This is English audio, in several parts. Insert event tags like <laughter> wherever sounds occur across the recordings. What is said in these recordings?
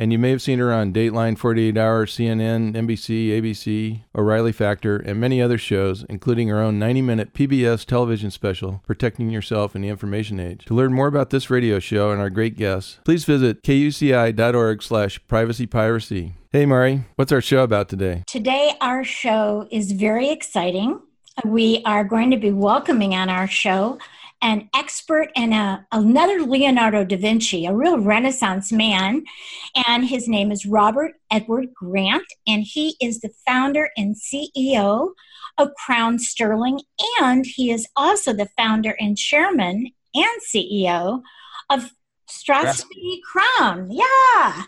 And you may have seen her on Dateline, 48 Hour, CNN, NBC, ABC, O'Reilly Factor, and many other shows, including her own 90 minute PBS television special, Protecting Yourself in the Information Age. To learn more about this radio show and our great guests, please visit kuci.org slash privacypiracy. Hey, Mari, what's our show about today? Today, our show is very exciting. We are going to be welcoming on our show an expert and a, another Leonardo da Vinci, a real Renaissance man. And his name is Robert Edward Grant, and he is the founder and CEO of Crown Sterling, and he is also the founder and chairman and CEO of Strathspey Crown. Yeah.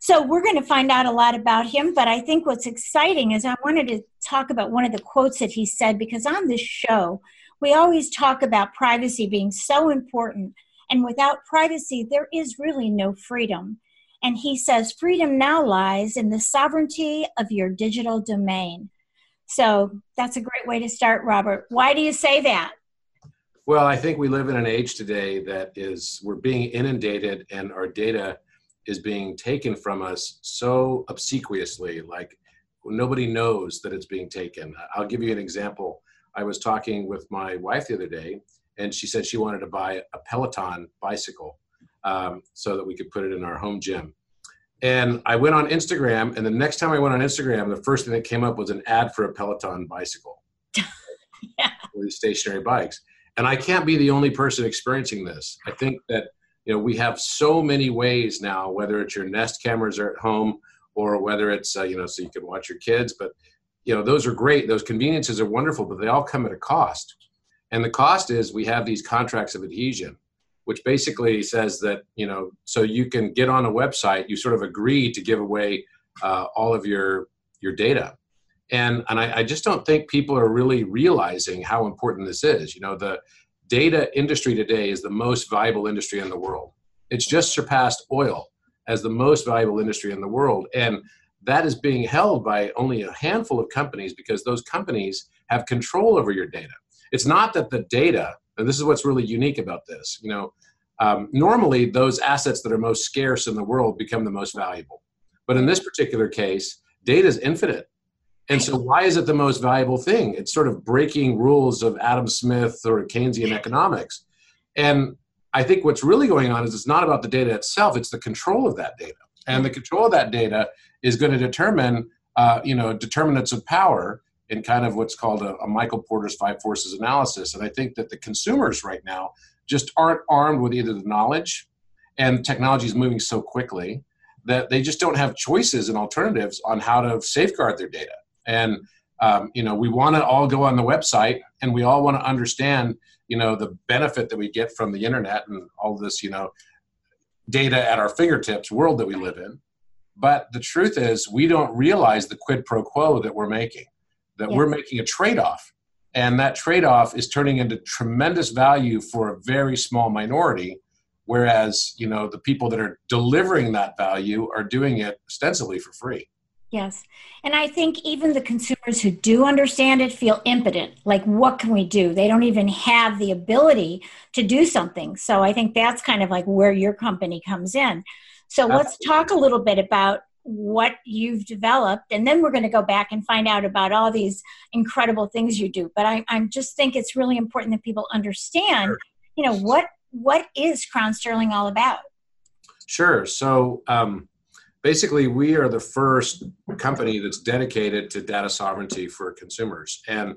So we're going to find out a lot about him, but I think what's exciting is I wanted to talk about one of the quotes that he said because on this show, we always talk about privacy being so important, and without privacy, there is really no freedom. And he says, freedom now lies in the sovereignty of your digital domain. So that's a great way to start, Robert. Why do you say that? Well, I think we live in an age today that is, we're being inundated and our data is being taken from us so obsequiously, like nobody knows that it's being taken. I'll give you an example. I was talking with my wife the other day, and she said she wanted to buy a Peloton bicycle um, so that we could put it in our home gym. And I went on Instagram, and the next time I went on Instagram, the first thing that came up was an ad for a Peloton bicycle, <laughs> yeah. these stationary bikes. And I can't be the only person experiencing this. I think that you know we have so many ways now, whether it's your Nest cameras are at home or whether it's uh, you know so you can watch your kids, but you know those are great. Those conveniences are wonderful but they all come at a cost. And the cost is we have these contracts of adhesion which basically says that you know so you can get on a website you sort of agree to give away uh, all of your your data. And and I, I just don't think people are really realizing how important this is. You know the data industry today is the most valuable industry in the world. It's just surpassed oil as the most valuable industry in the world. And that is being held by only a handful of companies because those companies have control over your data. It's not that the data, and this is what's really unique about this, you know, um, normally those assets that are most scarce in the world become the most valuable. But in this particular case, data is infinite. And so, why is it the most valuable thing? It's sort of breaking rules of Adam Smith or Keynesian economics. And I think what's really going on is it's not about the data itself, it's the control of that data. And the control of that data is going to determine, uh, you know, determinants of power in kind of what's called a, a Michael Porter's five forces analysis. And I think that the consumers right now just aren't armed with either the knowledge and technology is moving so quickly that they just don't have choices and alternatives on how to safeguard their data. And um, you know, we want to all go on the website, and we all want to understand, you know, the benefit that we get from the internet and all this, you know, data at our fingertips world that we live in. But the truth is, we don't realize the quid pro quo that we're making, that yes. we're making a trade off. And that trade off is turning into tremendous value for a very small minority. Whereas, you know, the people that are delivering that value are doing it ostensibly for free. Yes. And I think even the consumers who do understand it feel impotent. Like, what can we do? They don't even have the ability to do something. So I think that's kind of like where your company comes in. So let's talk a little bit about what you've developed and then we're going to go back and find out about all these incredible things you do but i i just think it's really important that people understand sure. you know what what is crown sterling all about sure so um, basically, we are the first company that's dedicated to data sovereignty for consumers. And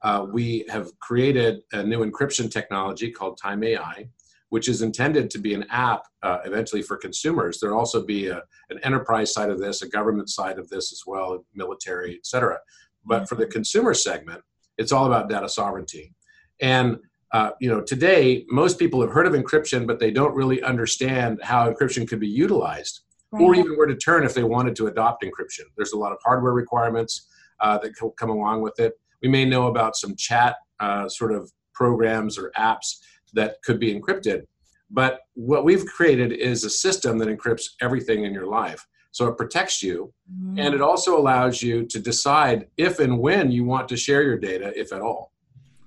uh, we have created a new encryption technology called Time AI, which is intended to be an app uh, eventually for consumers. There'll also be a, an enterprise side of this, a government side of this as well, military, et cetera. But for the consumer segment, it's all about data sovereignty. And uh, you know, today most people have heard of encryption, but they don't really understand how encryption could be utilized, right. or even where to turn if they wanted to adopt encryption. There's a lot of hardware requirements uh, that come along with it. We may know about some chat uh, sort of programs or apps that could be encrypted. But what we've created is a system that encrypts everything in your life. So it protects you mm-hmm. and it also allows you to decide if and when you want to share your data, if at all.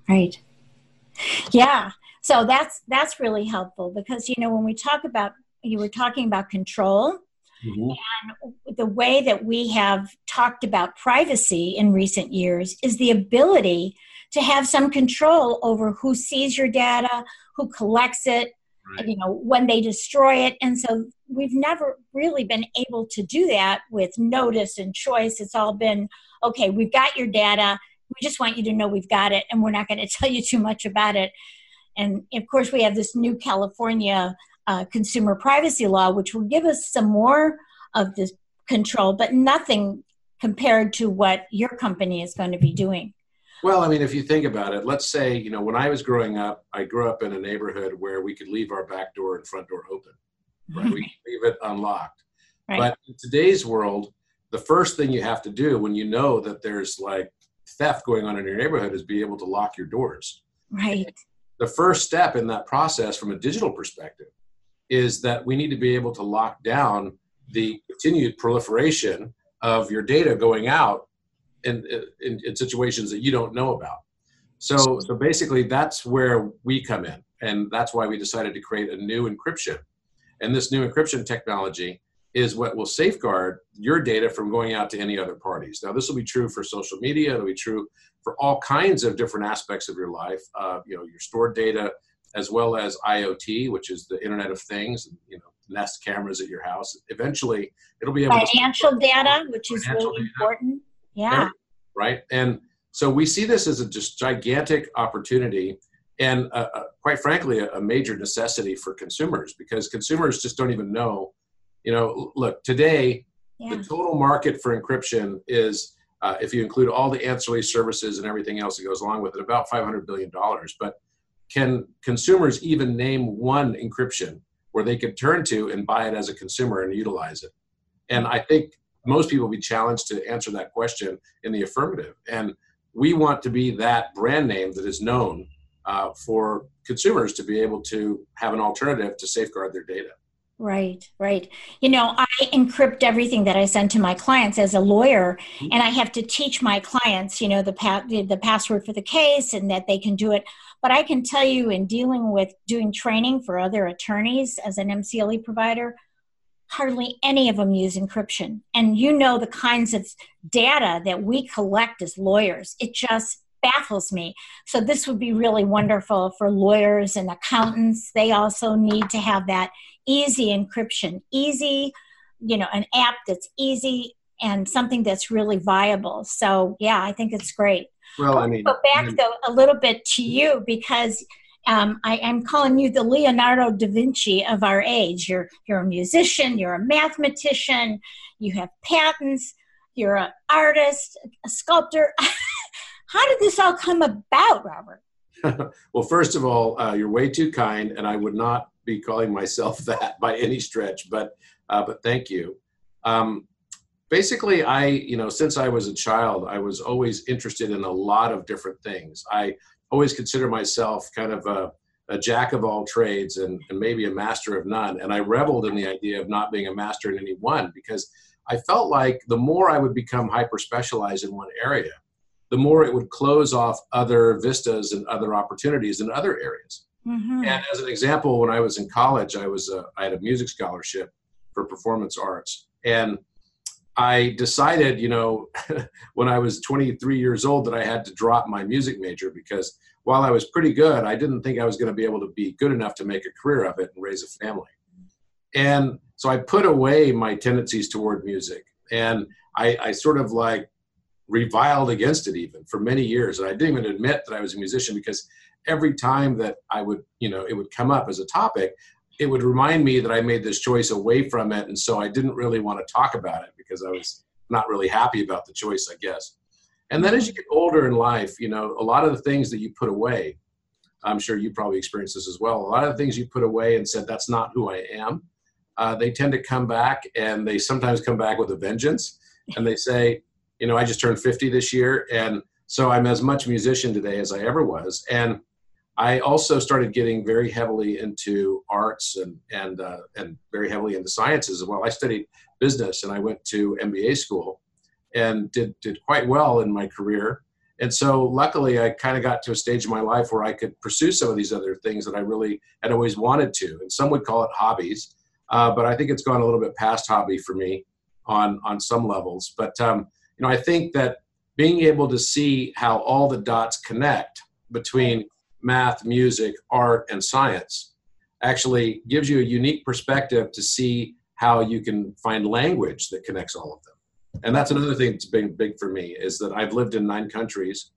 Right. Yeah. So that's that's really helpful because you know when we talk about you were talking about control mm-hmm. and the way that we have talked about privacy in recent years is the ability to have some control over who sees your data, who collects it, right. you know, when they destroy it. And so we've never really been able to do that with notice and choice. It's all been okay, we've got your data. We just want you to know we've got it, and we're not going <laughs> to tell you too much about it. And of course, we have this new California uh, consumer privacy law, which will give us some more of this control, but nothing compared to what your company is going to be doing. Well, I mean, if you think about it, let's say, you know, when I was growing up, I grew up in a neighborhood where we could leave our back door and front door open, right? we leave it unlocked. Right. But in today's world, the first thing you have to do when you know that there's like theft going on in your neighborhood is be able to lock your doors. Right. The first step in that process from a digital perspective is that we need to be able to lock down the continued proliferation of your data going out in, in, in situations that you don't know about. So, so basically, that's where we come in, and that's why we decided to create a new encryption. And this new encryption technology is what will safeguard your data from going out to any other parties. Now, this will be true for social media. It'll be true for all kinds of different aspects of your life. Uh, you know, your stored data, as well as IoT, which is the Internet of Things. You know, Nest cameras at your house. Eventually, it'll be able financial to data, which is really data. important. Yeah. Right. And so we see this as a just gigantic opportunity and uh, uh, quite frankly, a, a, major necessity for consumers because consumers just don't even know. You know, look, today, yeah. the total market for encryption is, uh, if you include all the ancillary services and everything else that goes along with it, about $500 billion. But can consumers even name one encryption where they could turn to and buy it as a consumer and utilize it? And I think most people will be challenged to answer that question in the affirmative. And we want to be that brand name that is known uh, for consumers to be able to have an alternative to safeguard their data. Right, right. You know, I encrypt everything that I send to my clients as a lawyer, mm-hmm. and I have to teach my clients, you know, the pa- the password for the case and that they can do it. But I can tell you, in dealing with doing training for other attorneys as an MCLE provider, hardly any of them use encryption. And you know the kinds of data that we collect as lawyers. It just baffles me. So this would be really wonderful for lawyers and accountants. They also need to have that easy encryption, easy, you know, an app that's easy and something that's really viable. So yeah, I think it's great. Well, I mean, go back I mean, though a little bit to you because um, I am calling you the Leonardo da Vinci of our age. You're you're a musician, you're a mathematician, you have patents, you're an artist, a sculptor. <laughs> How did this all come about, Robert? <laughs> well, first of all, uh, you're way too kind, and I would not be calling myself <laughs> that by any stretch. But uh, but thank you. Um, basically, I you know since I was a child, I was always interested in a lot of different things. I always consider myself kind of a, a jack of all trades and, and maybe a master of none. And I reveled in the idea of not being a master in any one because I felt like the more I would become hyper specialized in one area, the more it would close off other vistas and other opportunities in other areas. Mm-hmm. And as an example, when I was in college, I was a, I had a music scholarship for performance arts, and I decided, you know, <laughs> when I was 23 years old, that I had to drop my music major because while I was pretty good, I didn't think I was going to be able to be good enough to make a career of it and raise a family. And so I put away my tendencies toward music. And I, I sort of like reviled against it even for many years. And I didn't even admit that I was a musician because every time that I would, you know, it would come up as a topic, it would remind me that I made this choice away from it. And so I didn't really want to talk about it because I was not really happy about the choice, I guess. And then as you get older in life, you know, a lot of the things that you put away, I'm sure you probably experienced this as well. A lot of the things you put away and said, that's not who I am, uh, they tend to come back and they sometimes come back with a vengeance. And they say, you know, I just turned 50 this year. And so I'm as much musician today as I ever was. And I also started getting very heavily into arts and and uh, and very heavily into sciences as well. I studied business and I went to MBA school and did did quite well in my career. And so luckily I kind of got to a stage in my life where I could pursue some of these other things that I really had always wanted to. And some would call it hobbies, uh, but I think it's gone a little bit past hobby for me on on some levels. But um, you know I think that being able to see how all the dots connect between math, music, art, and science actually gives you a unique perspective to see how you can find language that connects all of them. And that's another thing that's been big for me is that I've lived in nine countries.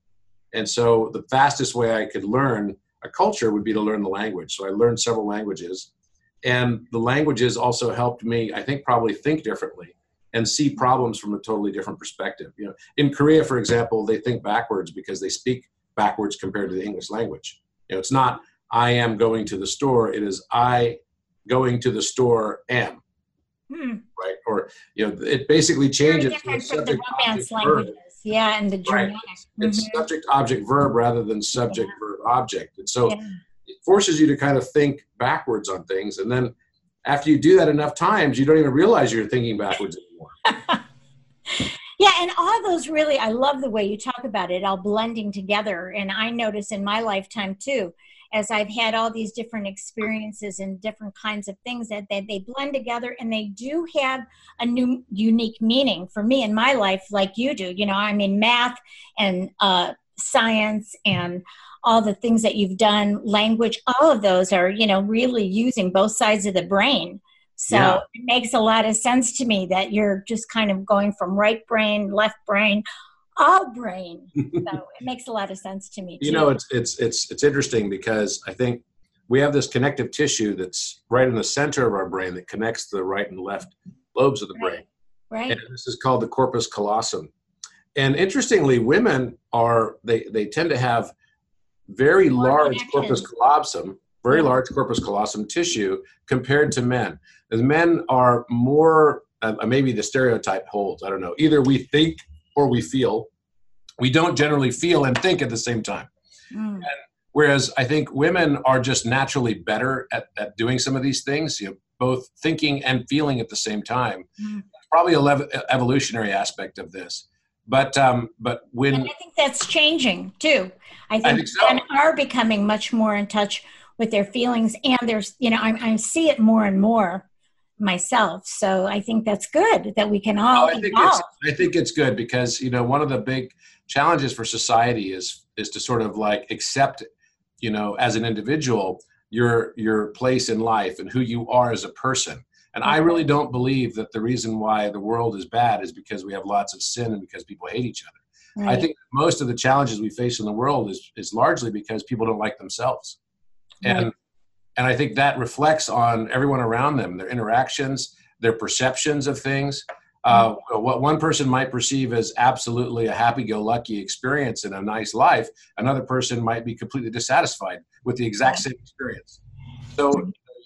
And so the fastest way I could learn a culture would be to learn the language. So I learned several languages. And the languages also helped me, I think, probably think differently and see problems from a totally different perspective. You know, in Korea, for example, they think backwards because they speak backwards compared to the English language. You know, it's not I am going to the store. It is I going to the store am. Hmm. Right. Or you know, it basically changes the subject romance languages. Verb. Yeah, and the Germanic. Right. Mm-hmm. It's subject object verb rather than subject yeah. verb object. And so yeah. it forces you to kind of think backwards on things. And then after you do that enough times, you don't even realize you're thinking backwards anymore. <laughs> Yeah, and all those really, I love the way you talk about it, all blending together. And I notice in my lifetime too, as I've had all these different experiences and different kinds of things that, they blend together and they do have a new unique meaning for me in my life, like you do. You know, I mean, math and uh, science and all the things that you've done, language, all of those are, you know, really using both sides of the brain so yeah. it makes a lot of sense to me that you're just kind of going from right brain, left brain, all brain. <laughs> so it makes a lot of sense to me. Too. You know, it's it's it's it's interesting because I think we have this connective tissue that's right in the center of our brain that connects the right and left lobes of the right. brain. Right. And this is called the corpus callosum. And interestingly, women are they they tend to have very More large corpus callosum very large corpus callosum tissue compared to men. As men are more, uh, maybe the stereotype holds, I don't know. Either we think or we feel. We don't generally feel and think at the same time. Mm. And whereas I think women are just naturally better at, at doing some of these things, you know, both thinking and feeling at the same time. Mm. Probably a lev- evolutionary aspect of this. But um, but when and I think that's changing too. I think, I think so. men are becoming much more in touch with their feelings and there's you know I, I see it more and more myself. So i think that's good that we can all oh, I, think it's, I think it's good because you know one of the big challenges for society is is to sort of like accept you know as an individual your your place in life and who you are as a person. And i really mm-hmm. don't believe that the reason why the world is bad is because we have lots of sin and because people hate each other. Right. i think most of the challenges we face in the world is is largely because people don't like themselves. And right. And I think that reflects on everyone around them, their interactions, their perceptions of things. Uh, mm-hmm. what one person might perceive as absolutely a happy-go-lucky experience and a nice life, another person might be completely dissatisfied with the exact same experience. So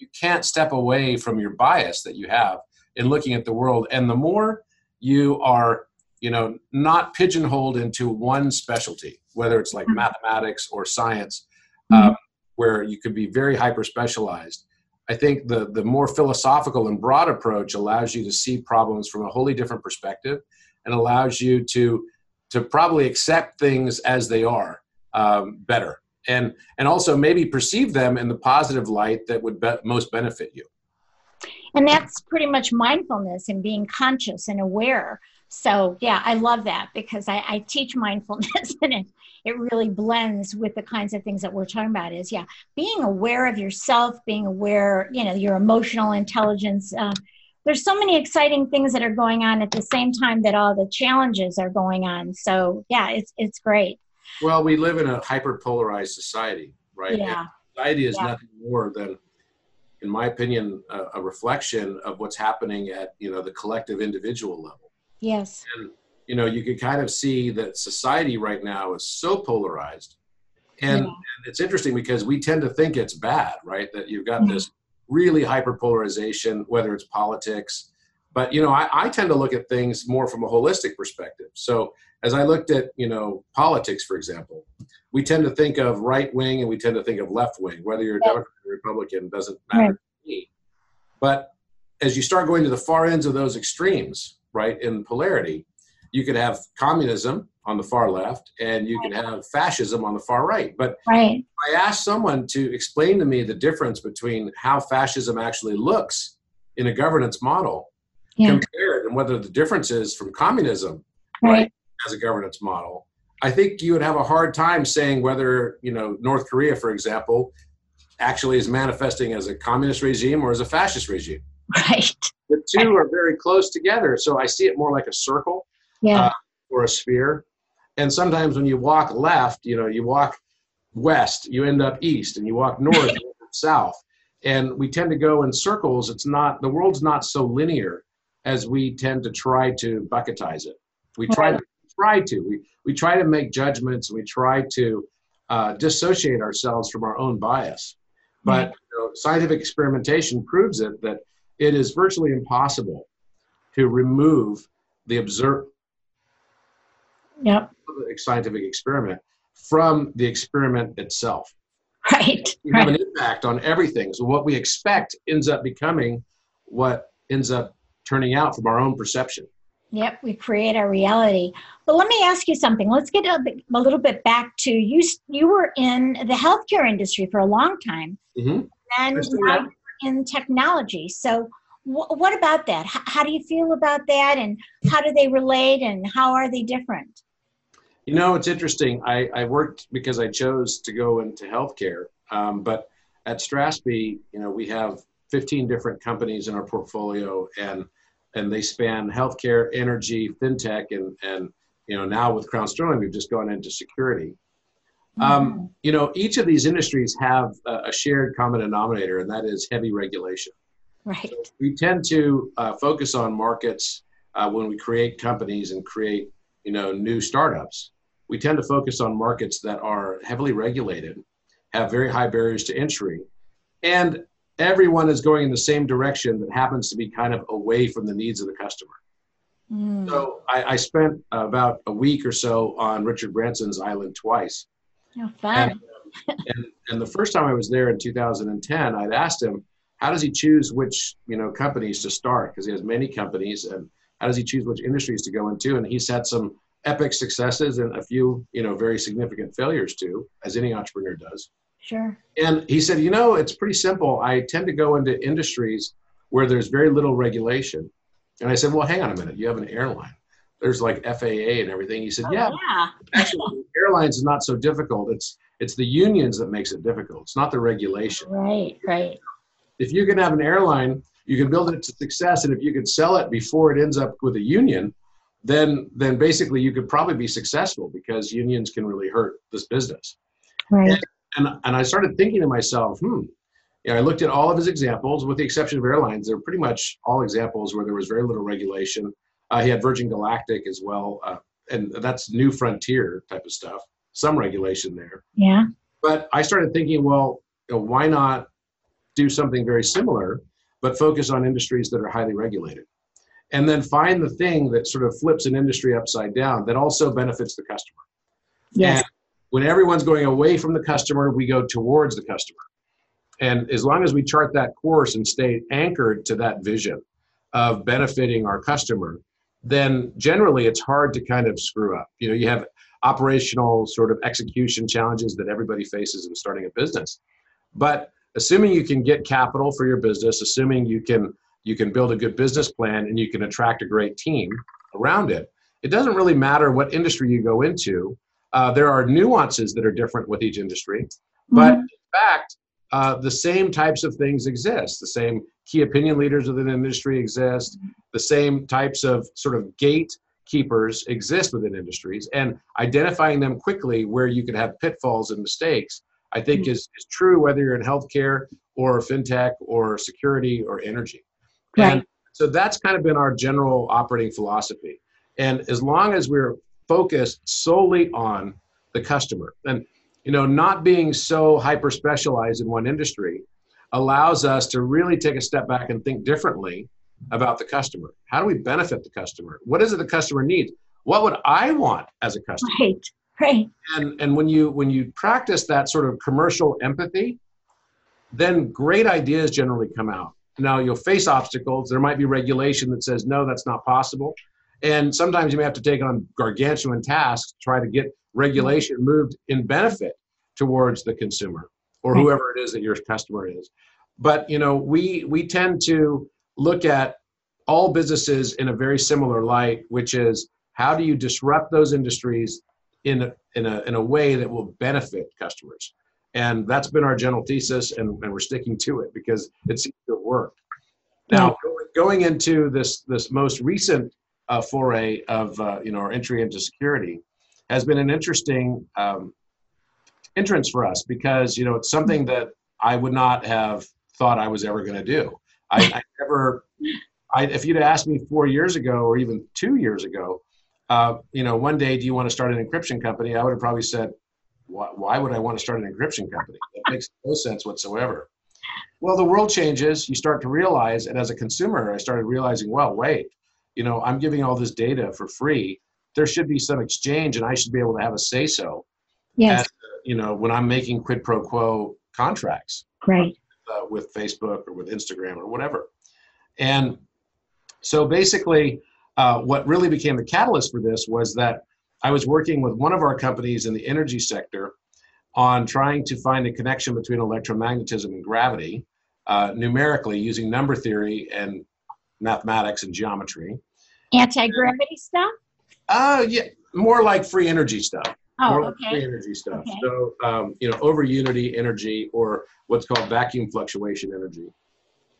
you can't step away from your bias that you have in looking at the world. And the more you are, you know, not pigeonholed into one specialty, whether it's like mm-hmm. mathematics or science, mm-hmm. um, where you could be very hyper specialized. I think the, the more philosophical and broad approach allows you to see problems from a wholly different perspective and allows you to, to probably accept things as they are um, better and, and also maybe perceive them in the positive light that would be- most benefit you. And that's pretty much mindfulness and being conscious and aware So yeah, I love that because I, I teach mindfulness <laughs> and it, it really blends with the kinds of things that we're talking about is yeah, being aware of yourself, being aware, you know, your emotional intelligence. Uh, there's so many exciting things that are going on at the same time that all the challenges are going on. So yeah, it's, it's great. Well, we live in a hyper polarized society, right? Yeah. And society is Yeah. nothing more than, in my opinion, a, a reflection of what's happening at you know the collective individual level. Yes. And you know, you can kind of see that society right now is so polarized, and, Yeah. and it's interesting because we tend to think it's bad, right? That you've got Mhm. this really hyper polarization, whether it's politics. But you know, I, I tend to look at things more from a holistic perspective. So as I looked at you know politics, for example, we tend to think of right wing and we tend to think of left wing. Whether you're a Yeah. Democrat or Republican doesn't matter Right. to me. But as you start going to the far ends of those extremes, right, in polarity, you could have communism on the far left and you could have fascism on the far right. But Right. I asked someone to explain to me the difference between how fascism actually looks in a governance model Yeah. compared and whether the difference is from communism Right. as a governance model i think you would have a hard time saying whether you know north korea for example actually is manifesting as a communist regime or as a fascist regime <laughs> Right. the two are very close together so i see it more like a circle Yeah. Uh, or a sphere. And sometimes when you walk left you know you walk west you end up east and you walk north you end up <laughs> south. And we tend to go in circles. It's not the world's not so linear as we tend to try to bucketize it. We try Right. to try to. We, we try to make judgments. We try to uh, dissociate ourselves from our own bias. But you know, scientific experimentation proves it that it is virtually impossible to remove the observed Yep. scientific experiment from the experiment itself. Right. You have Right. an impact on everything. So what we expect ends up becoming what ends up turning out from our own perception. Yep, we create our reality. But let me ask you something. Let's get a, bit, a little bit back to you. You were in the healthcare industry for a long time, Mhm. and I still now am. you're in technology. So, wh- what about that? H- how do you feel about that, and how do they relate, and how are they different? You know, it's interesting. I, I worked because I chose to go into healthcare. Um, but at Strathspey, you know, we have 15 different companies in our portfolio, and and they span healthcare, energy, fintech, and and you know now with Crown Sterling, we've just gone into security. Um, you know, each of these industries have a, shared common denominator, and that is heavy regulation. right. We tend to uh, focus on markets uh, when we create companies and create, you know, new startups. We tend to focus on markets that are heavily regulated, have very high barriers to entry, and everyone is going in the same direction that happens to be kind of away from the needs of the customer. Mm. So I, I spent about a week or so on Richard Branson's island twice. Oh, fun. <laughs> and and the first time I was there in 2010, I'd asked him, how does he choose which you know companies to start? Because he has many companies, and how does he choose which industries to go into? And he's had some epic successes and a few you know very significant failures too, as any entrepreneur does. Sure. And he said, you know, it's pretty simple. I tend to go into industries where there's very little regulation. And I said, well, hang on a minute. You have an airline. There's like FAA and everything. He said, Oh, yeah, yeah. actually <laughs> airlines is not so difficult it's it's the unions that makes it difficult it's not the regulation Right. Right. if you can have an airline you can build it to success and if you can sell it before it ends up with a union then then basically you could probably be successful because unions can really hurt this business Right. and and i started thinking to myself hmm you know, I looked at all of his examples, with the exception of airlines. They're pretty much all examples where there was very little regulation. Uh, he had Virgin Galactic as well, uh, and that's new frontier type of stuff. Some regulation there. Yeah. But I started thinking, well, you know, why not do something very similar, but focus on industries that are highly regulated? And then find the thing that sort of flips an industry upside down that also benefits the customer. Yes. And when everyone's going away from the customer, we go towards the customer. And as long as we chart that course and stay anchored to that vision of benefiting our customer, then generally it's hard to kind of screw up. You know, you have operational sort of execution challenges that everybody faces in starting a business. But assuming you can get capital for your business, assuming you can you can build a good business plan and you can attract a great team, around it, it doesn't really matter what industry you go into. Uh, there are nuances that are different with each industry, but mm-hmm. in fact, uh, the same types of things exist. The same key opinion leaders within the industry exist. The same types of sort of gatekeepers exist within industries, and identifying them quickly where you can have pitfalls and mistakes, I think, mm-hmm. is, is true whether you're in healthcare or fintech or security or energy. Right. And so that's kind of been our general operating philosophy. And as long as we're focused solely on the customer, and you know, not being so hyper specialized in one industry allows us to really take a step back and think differently about the customer. How do we benefit the customer? What is it the customer needs? What would I want as a customer? Right. Right. And and when you when you practice that sort of commercial empathy, then great ideas generally come out. Now you'll face obstacles. There might be regulation that says no, that's not possible. And sometimes you may have to take on gargantuan tasks to try to get regulation moved in benefit towards the consumer or whoever it is that your customer is. But you know, we we tend to look at all businesses in a very similar light, which is how do you disrupt those industries in a, in a, in a way that will benefit customers? And that's been our general thesis, and, and we're sticking to it because it seems to have worked. Now, going into this this most recent uh, foray of uh, you know our entry into security has been an interesting um, entrance for us because you know it's something that I would not have thought I was ever going to do. I, I <laughs> never, I, if you'd asked me four years ago or even two years ago, uh, you know, one day, do you want to start an encryption company? I would have probably said, why, why would I want to start an encryption company? That makes no sense whatsoever. Well, the world changes. You start to realize, and as a consumer, I started realizing, well, wait, you know, I'm giving all this data for free. There should be some exchange, and I should be able to have a say so. Yes. You know, when I'm making quid pro quo contracts. Right. Uh, with Facebook or with Instagram or whatever. And so basically, uh, what really became the catalyst for this was that I was working with one of our companies in the energy sector on trying to find a connection between electromagnetism and gravity uh, numerically using number theory and mathematics and geometry. Anti gravity stuff? Uh, yeah, more like free energy stuff. Oh, more okay. free energy stuff. Okay. So, um, you know, over unity energy or what's called vacuum fluctuation energy.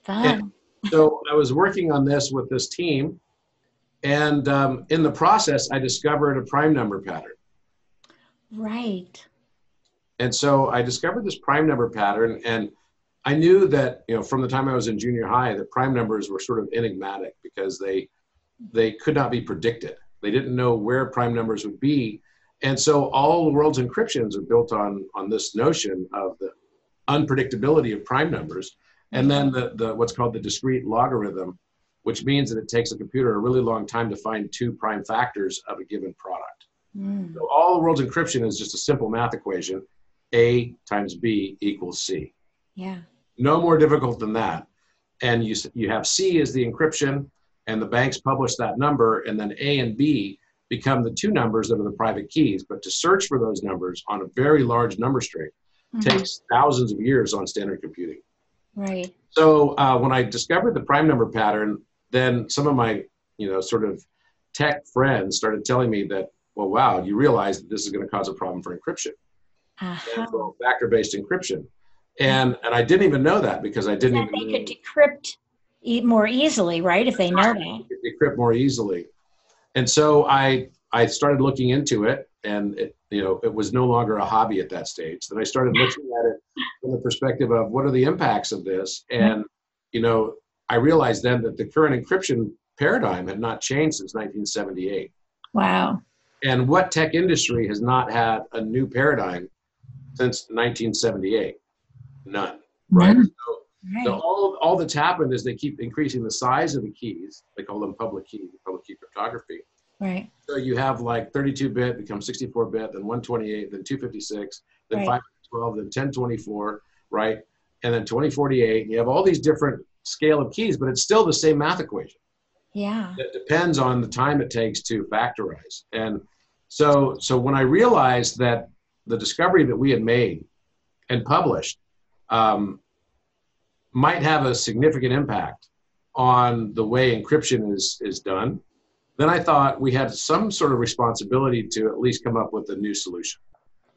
Fun. so I was working on this with this team, and um, in the process, I discovered a prime number pattern. Right. And so I discovered this prime number pattern, and I knew that you know from the time I was in junior high that prime numbers were sort of enigmatic because they they could not be predicted. They didn't know where prime numbers would be, and so all the world's encryptions are built on on this notion of the unpredictability of prime numbers, and then the, the what's called the discrete logarithm, which means that it takes a computer a really long time to find two prime factors of a given product. Mm. So all the world's encryption is just a simple math equation: a times b equals c. Yeah. No more difficult than that. And you you have c as the encryption, and the banks publish that number, and then a and b become the two numbers that are the private keys. But to search for those numbers on a very large number string mm-hmm. takes thousands of years on standard computing. Right. So uh, when I discovered the prime number pattern, then some of my, you know, sort of tech friends started telling me that, well, wow, you realize that this is going to cause a problem for encryption, uh-huh. so factor-based encryption, and and I didn't even know that because I didn't. That they could decrypt more easily, right? If they know that. Decrypt more easily, and so I I started looking into it, and it, you know it was no longer a hobby at that stage. Then I started looking at it from the perspective of what are the impacts of this, mm-hmm. and you know I realized then that the current encryption paradigm had not changed since 1978. Wow. And what tech industry has not had a new paradigm since 1978? None. Right. None. So, right. so all all that's happened is they keep increasing the size of the keys. They call them public key, public key cryptography Right. So you have like 32 bit becomes 64 bit, then 128, then 256, then right. 512, then 1024, right? And then 2048. You have all these different scale of keys, but it's still the same math equation. Yeah. It depends on the time it takes to factorize. And so so when I realized that the discovery that we had made and published um, might have a significant impact on the way encryption is is done then I thought we had some sort of responsibility to at least come up with a new solution.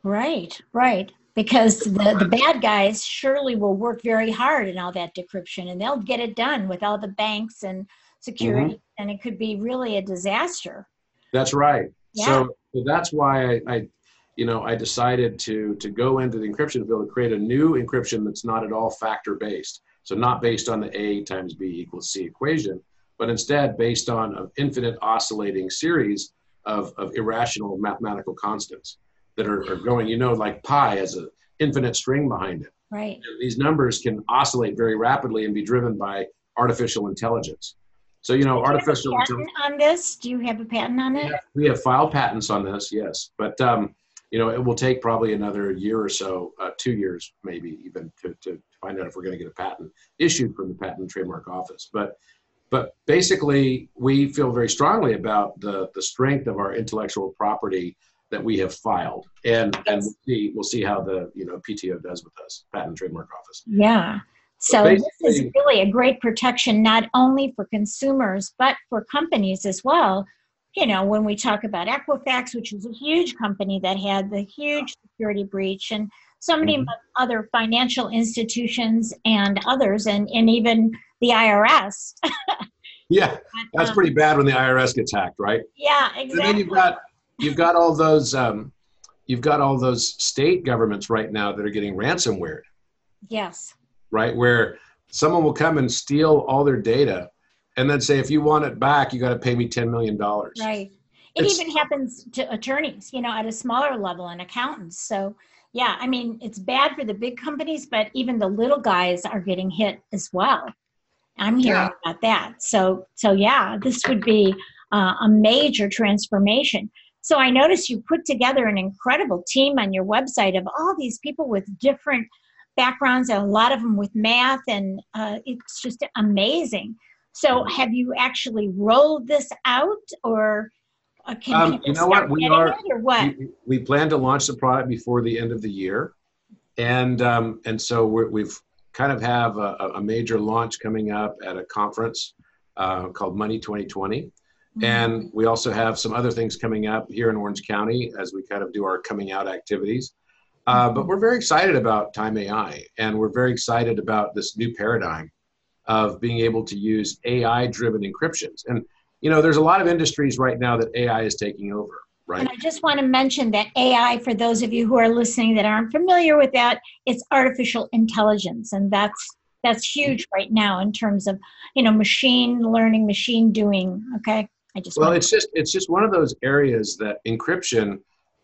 Right, right. Because the, the bad guys surely will work very hard in all that decryption and they'll get it done with all the banks and security, mm-hmm. and it could be really a disaster. That's right. Yeah. So, so that's why I, I, you know, I decided to to go into the encryption field to create a new encryption that's not at all factor based. So not based on the A times B equals C equation, but instead based on an infinite oscillating series of, of irrational mathematical constants that are, are going, you know, like pi as an infinite string behind it. Right. And these numbers can oscillate very rapidly and be driven by artificial intelligence. So, you know, Do artificial you patent on this? Do you have a patent on it? We have filed patents on this, yes. But, um, you know, it will take probably another year or so, uh, two years maybe even to, to find out if we're going to get a patent issued from the Patent and Trademark Office. But but basically, we feel very strongly about the, the strength of our intellectual property that we have filed, and and we'll see we'll see how the you know PTO does with us, Patent and Trademark Office. Yeah. So this is really a great protection not only for consumers but for companies as well. You know, when we talk about Equifax, which is a huge company that had the huge security breach, and so many mm-hmm. other financial institutions and others, and, and even the IRS. <laughs> yeah, that's um, pretty bad when the IRS gets hacked, right? Yeah, exactly. And then you've got you've got all those um, you've got all those state governments right now that are getting ransomware. Yes. Right, where someone will come and steal all their data, and then say, if you want it back, you got to pay me ten million dollars. Right. It it's, even happens to attorneys, you know, at a smaller level and accountants. So yeah, I mean, it's bad for the big companies, but even the little guys are getting hit as well. I'm hearing yeah. about that. So, so yeah, this would be uh, a major transformation. So I noticed you put together an incredible team on your website of all these people with different backgrounds, and a lot of them with math, and uh, it's just amazing. So, have you actually rolled this out, or uh, can um, you know what we are? or what? We, we, plan to launch the product before the end of the year, and um, and so we have kind of have a, a, major launch coming up at a conference uh, called Money 2020. Mm-hmm. And we also have some other things coming up here in Orange County as we kind of do our coming out activities. Uh, but we're very excited about Time AI, and we're very excited about this new paradigm of being able to use AI driven encryptions. And you know, there's a lot of industries right now that AI is taking over. Right. And I just want to mention that AI, for those of you who are listening that aren't familiar with that, it's artificial intelligence, and that's that's huge right now in terms of you know machine learning, machine doing. Okay, I just well, it's just it's just one of those areas that encryption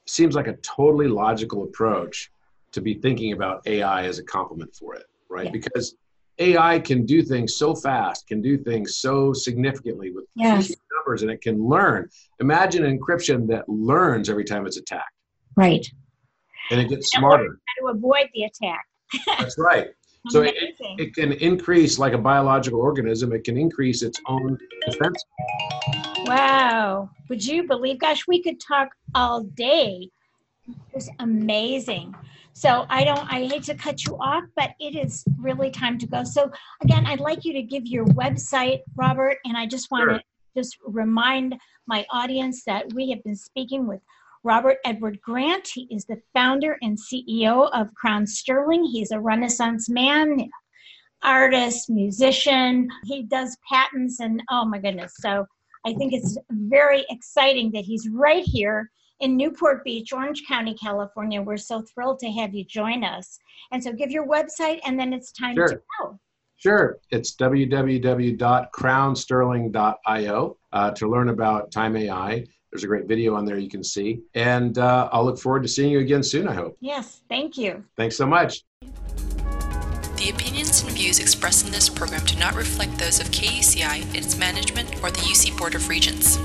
seems like a totally logical approach to be thinking about AI as a complement for it, right? Yeah. Because AI can do things so fast, can do things so significantly with yes. numbers, and it can learn. Imagine encryption that learns every time it's attacked. Right. And it gets smarter. How to avoid the attack. That's right. <laughs> So it, it can increase, like a biological organism, it can increase its own defense. Wow. Would you believe? Gosh, we could talk all day. It's amazing. So I don't, I hate to cut you off, but it is really time to go. So again, I'd like you to give your website, Robert, and I just want sure. to just remind my audience that we have been speaking with Robert Edward Grant. He is the founder and CEO of Crown Sterling. He's a Renaissance man, artist, musician. He does patents and oh my goodness. So I think it's very exciting that he's right here in Newport Beach, Orange County, California. We're so thrilled to have you join us. And so give your website and then it's time sure. to go. Sure. It's www.crownsterling.io uh, to learn about Time AI. There's a great video on there you can see. And uh, I'll look forward to seeing you again soon, I hope. Yes, thank you. Thanks so much. The opinions and views expressed in this program do not reflect those of KUCI, its management, or the UC Board of Regents.